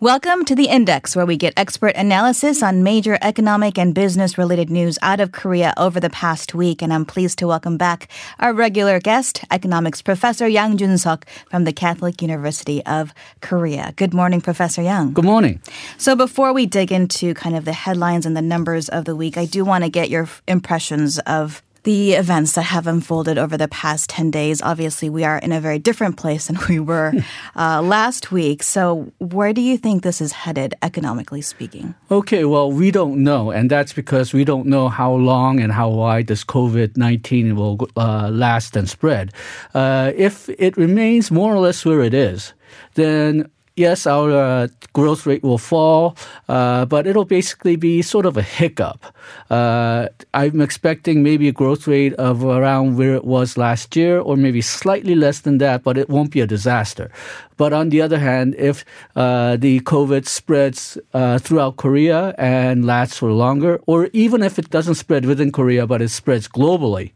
Welcome to the Index, where we get expert analysis on major economic and business related news out of Korea over the past week. And I'm pleased to welcome back our regular guest, economics professor Yang Jun-suk from the Catholic University of Korea. Good morning, Professor Yang. Good morning. So before we dig into kind of the headlines and the numbers of the week, I do want to get your impressions of the events that have unfolded over the past 10 days. Obviously, we are in a very different place than we were uh, last week. So, where do you think this is headed, economically speaking? Okay, well, we don't know. And that's because we don't know how long and how wide this COVID 19 will uh, last and spread. Uh, if it remains more or less where it is, then yes, our uh, growth rate will fall, uh, but it'll basically be sort of a hiccup. Uh, I'm expecting maybe a growth rate of around where it was last year, or maybe slightly less than that, but it won't be a disaster. But on the other hand, if uh, the COVID spreads uh, throughout Korea and lasts for longer, or even if it doesn't spread within Korea but it spreads globally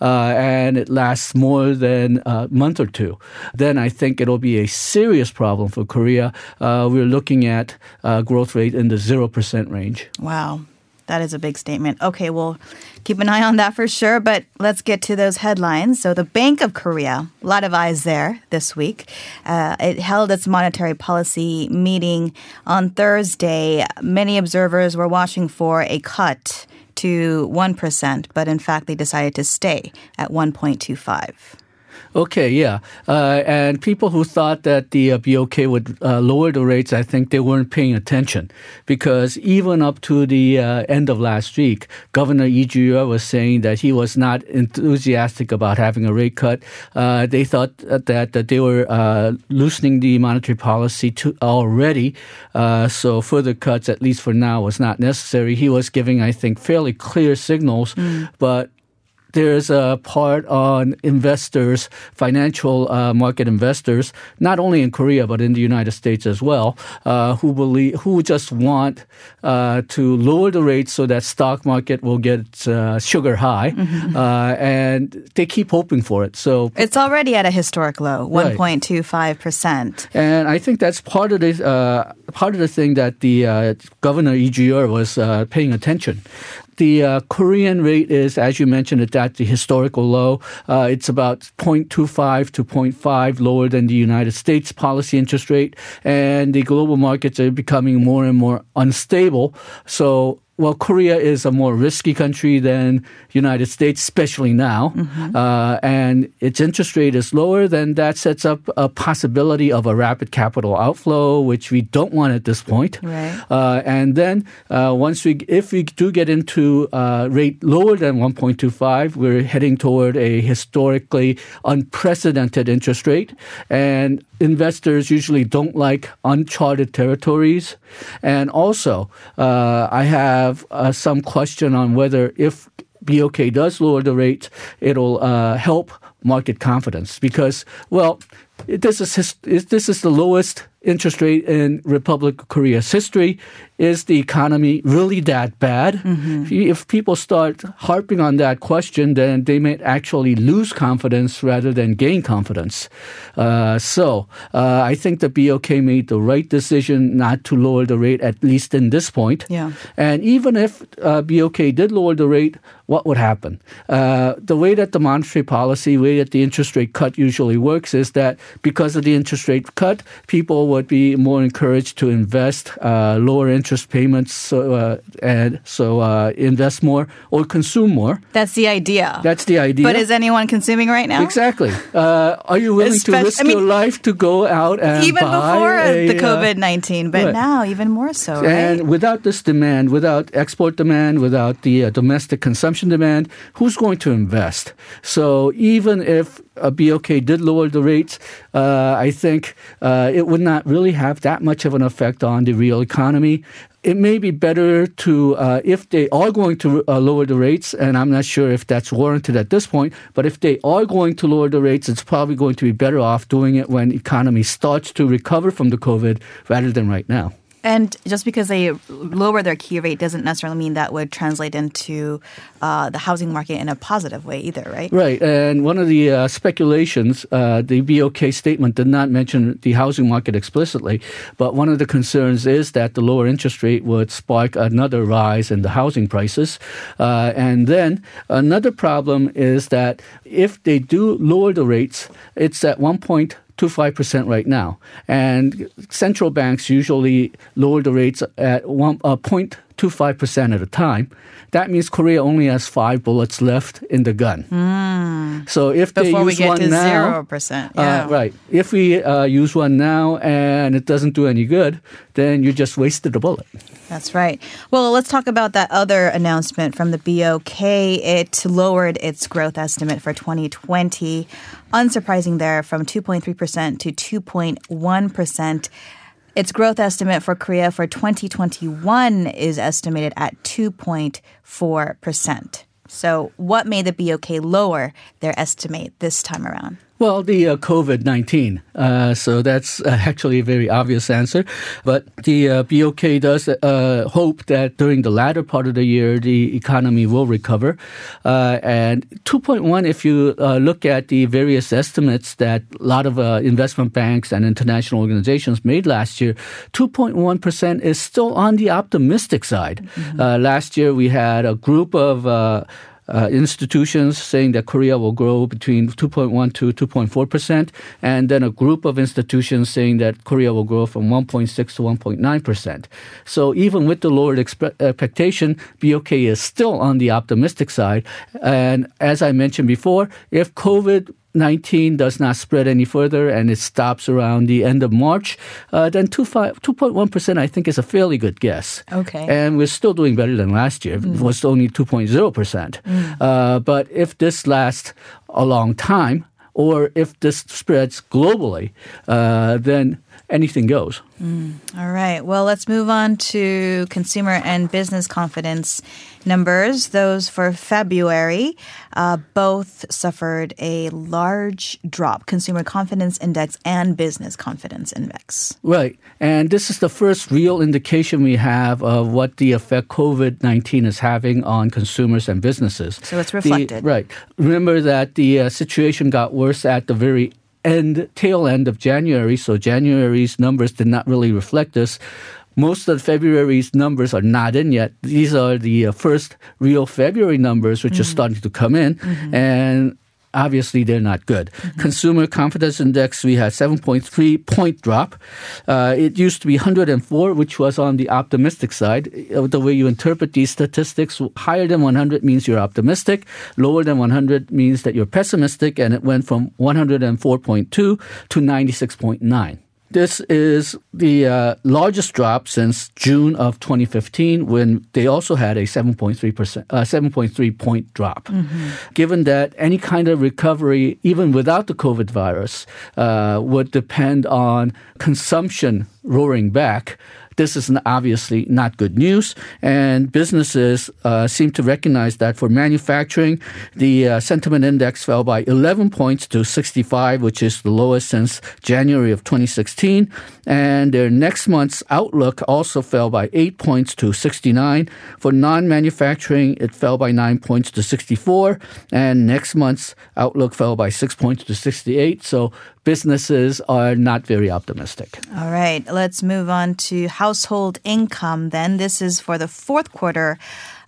uh, and it lasts more than a month or two, then I think it'll be a serious problem for Korea. Uh, we're looking at uh, growth rate in the 0% range. Wow. That is a big statement. Okay, we'll keep an eye on that for sure. But let's get to those headlines. So, the Bank of Korea, a lot of eyes there this week. Uh, it held its monetary policy meeting on Thursday. Many observers were watching for a cut to 1%, but in fact, they decided to stay at 1.25. Okay, yeah. Uh, and people who thought that the uh, BOK would uh, lower the rates, I think they weren't paying attention because even up to the uh, end of last week, Governor Lee was saying that he was not enthusiastic about having a rate cut. Uh, they thought that, that they were uh, loosening the monetary policy to already, so further cuts, at least for now, was not necessary. He was giving, I think, fairly clear signals, mm. but there's a part on investors, financial uh, market investors, not only in Korea but in the United States as well, uh, who believe who just want uh, to lower the rates so that stock market will get uh, sugar high, mm-hmm. Uh, and they keep hoping for it. So it's already at a historic low, one point two five percent. And I think that's part of the uh, part of the thing that the governor Ju-yeol was paying attention the uh, Korean rate is, as you mentioned, it's at the historical low. Uh, it's about 0.25 to 0.5 lower than the United States policy interest rate, and the global markets are becoming more and more unstable. So well, Korea is a more risky country than United States, especially now, mm-hmm. uh, and its interest rate is lower, then that sets up a possibility of a rapid capital outflow, which we don't want at this point. Right. Uh, and then uh, once we, if we do get into uh, rate lower than 1.25, we're heading toward a historically unprecedented interest rate, and investors usually don't like uncharted territories. And also, uh, I have uh, some question on whether if BOK does lower the rate, it'll uh, help market confidence. Because, well, this is this is the lowest interest rate in Republic of Korea's history. Is the economy really that bad? Mm-hmm. If people start harping on that question, then they may actually lose confidence rather than gain confidence. Uh, so uh, I think the BOK made the right decision not to lower the rate, at least in this point. Yeah. And even if uh, BOK did lower the rate, what would happen? Uh, the way that the monetary policy, way that the interest rate cut usually works is that because of the interest rate cut, people would be more encouraged to invest, uh, lower interest payments, so, uh, and so uh, invest more or consume more. That's the idea. That's the idea. But is anyone consuming right now? Exactly. Uh, are you willing Especially, to risk I mean, your life to go out and even before a, the COVID nineteen, but right. now even more so. Right? And without this demand, without export demand, without the uh, domestic consumption demand, who's going to invest? So even if BOK did lower the rates, uh, I think uh, it would not really have that much of an effect on the real economy. It may be better to, uh, if they are going to uh, lower the rates, and I'm not sure if that's warranted at this point, but if they are going to lower the rates, it's probably going to be better off doing it when economy starts to recover from the COVID rather than right now. And just because they lower their key rate doesn't necessarily mean that would translate into uh, the housing market in a positive way either, right? Right. And one of the uh, speculations, uh, the BOK statement did not mention the housing market explicitly, but one of the concerns is that the lower interest rate would spark another rise in the housing prices. Uh, and then another problem is that if they do lower the rates, it's at one point to 5% right now. And central banks usually lower the rates at one, uh, 0.25% at a time. That means Korea only has five bullets left in the gun. Mm. So if Before they we use get one to now, 0%. uh, right. If we uh, use one now and it doesn't do any good, then you just wasted a bullet. That's right. Well, let's talk about that other announcement from the BOK. It lowered its growth estimate for 2020. Unsurprising there from 2.3% to 2.1%. Its growth estimate for Korea for 2021 is estimated at 2.4%. So, what made the BOK lower their estimate this time around? Well, the uh, COVID 19. Uh, so that's uh, actually a very obvious answer. But the uh, BOK does uh, hope that during the latter part of the year, the economy will recover. Uh, and 2.1, if you uh, look at the various estimates that a lot of investment banks and international organizations made last year, 2.1% is still on the optimistic side. Mm-hmm. last year, we had a group of uh, institutions saying that Korea will grow between 2.1 to 2.4 percent, and then a group of institutions saying that Korea will grow from 1.6 to 1.9 percent. So even with the lowered expe- expectation, BOK is still on the optimistic side. And as I mentioned before, if COVID 19 does not spread any further and it stops around the end of March, uh, then 2.1% I think is a fairly good guess. Okay. And we're still doing better than last year. Mm. It was only 2.0%. Mm. Uh, but if this lasts a long time, or if this spreads globally, uh, then anything goes. Mm. All right. Well, let's move on to consumer and business confidence numbers. Those for February uh, both suffered a large drop consumer confidence index and business confidence index. Right. And this is the first real indication we have of what the effect COVID 19 is having on consumers and businesses. So it's reflected. The, right. Remember that the uh, situation got worse at the very end tail end of January, so January's numbers did not really reflect this. Most of February's numbers are not in yet. These are the uh, first real February numbers, which mm-hmm. are starting to come in, mm-hmm. and obviously they're not good. Mm-hmm. Consumer confidence index, we had 7.3 point drop. Uh, it used to be 104, which was on the optimistic side. Uh, the way you interpret these statistics, higher than 100 means you're optimistic, lower than 100 means that you're pessimistic, and it went from 104.2 to 96.9. This is the uh, largest drop since June of 2015, when they also had a 7.3 percent, uh, 7.3 point drop. Mm-hmm. Given that any kind of recovery, even without the COVID virus, uh, would depend on consumption roaring back. This is obviously not good news, and businesses uh, seem to recognize that. For manufacturing, the uh, sentiment index fell by 11 points to 65, which is the lowest since January of 2016. And their next month's outlook also fell by 8 points to 69. For non manufacturing, it fell by 9 points to 64. And next month's outlook fell by 6 points to 68. So businesses are not very optimistic. All right, let's move on to household income then. This is for the fourth quarter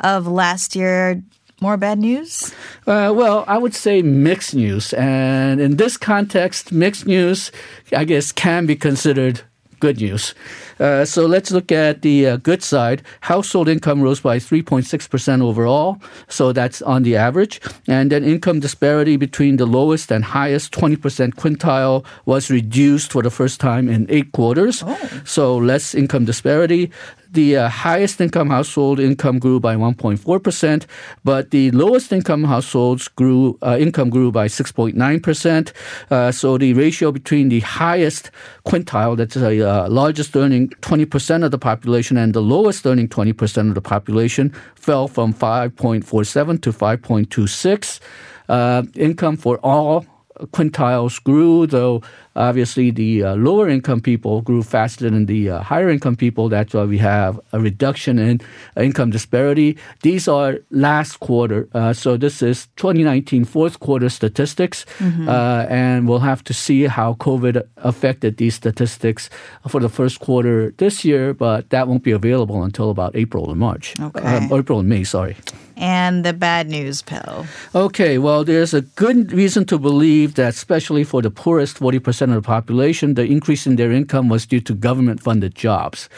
of last year. More bad news? Uh, well, I would say mixed news. And in this context, mixed news, I guess, can be considered good news. Uh, so let's look at the uh, good side. Household income rose by 3.6% overall. So that's on the average. And then income disparity between the lowest and highest 20% quintile was reduced for the first time in eight quarters. Oh. So less income disparity the uh, highest income household income grew by 1.4%, but the lowest income households grew uh, income grew by 6.9%. Uh, so the ratio between the highest quintile, that's the uh, largest earning 20% of the population, and the lowest earning 20% of the population, fell from 5.47 to 5.26. Uh, income for all quintiles grew, though obviously the uh, lower income people grew faster than the uh, higher income people. That's why we have a reduction in income disparity. These are last quarter. Uh, so this is 2019 fourth quarter statistics. Mm-hmm. Uh, and we'll have to see how COVID affected these statistics for the first quarter this year, but that won't be available until about April or March. Okay. Um, April and May, sorry and the bad news pill. Okay, well, there's a good reason to believe that, especially for the poorest 40% of the population, the increase in their income was due to government funded jobs.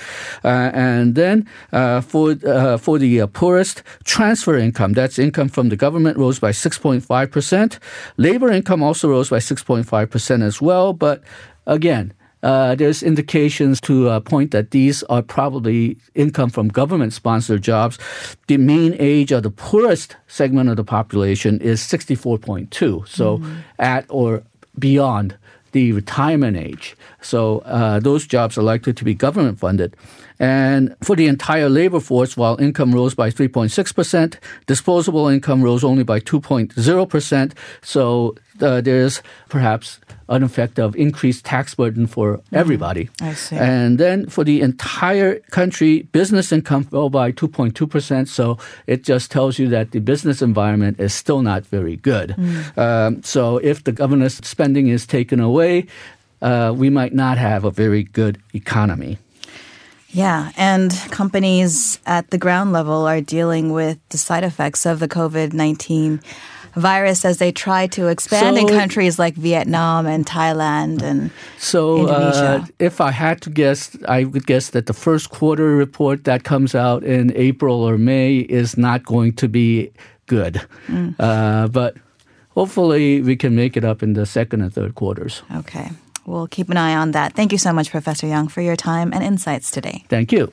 Uh, and then uh, for, uh, for the uh, poorest, transfer income, that's income from the government, rose by 6.5%. Labor income also rose by 6.5% as well. But again, uh, there's indications to uh, point that these are probably income from government sponsored jobs. The mean age of the poorest segment of the population is 64.2, so mm-hmm. at or beyond the retirement age. So uh, those jobs are likely to be government funded. And for the entire labor force, while income rose by 3.6%, disposable income rose only by 2.0%. So uh, there's perhaps an effect of increased tax burden for mm-hmm. everybody. I see. And then for the entire country, business income fell by 2.2%. So it just tells you that the business environment is still not very good. Mm. Um, so if the government's spending is taken away, uh, we might not have a very good economy. Yeah, and companies at the ground level are dealing with the side effects of the COVID 19 virus as they try to expand so, in countries like Vietnam and Thailand and so, Indonesia. Uh, if I had to guess, I would guess that the first quarter report that comes out in April or May is not going to be good. Mm. Uh, but hopefully we can make it up in the second and third quarters. Okay. We'll keep an eye on that. Thank you so much, Professor Young, for your time and insights today. Thank you.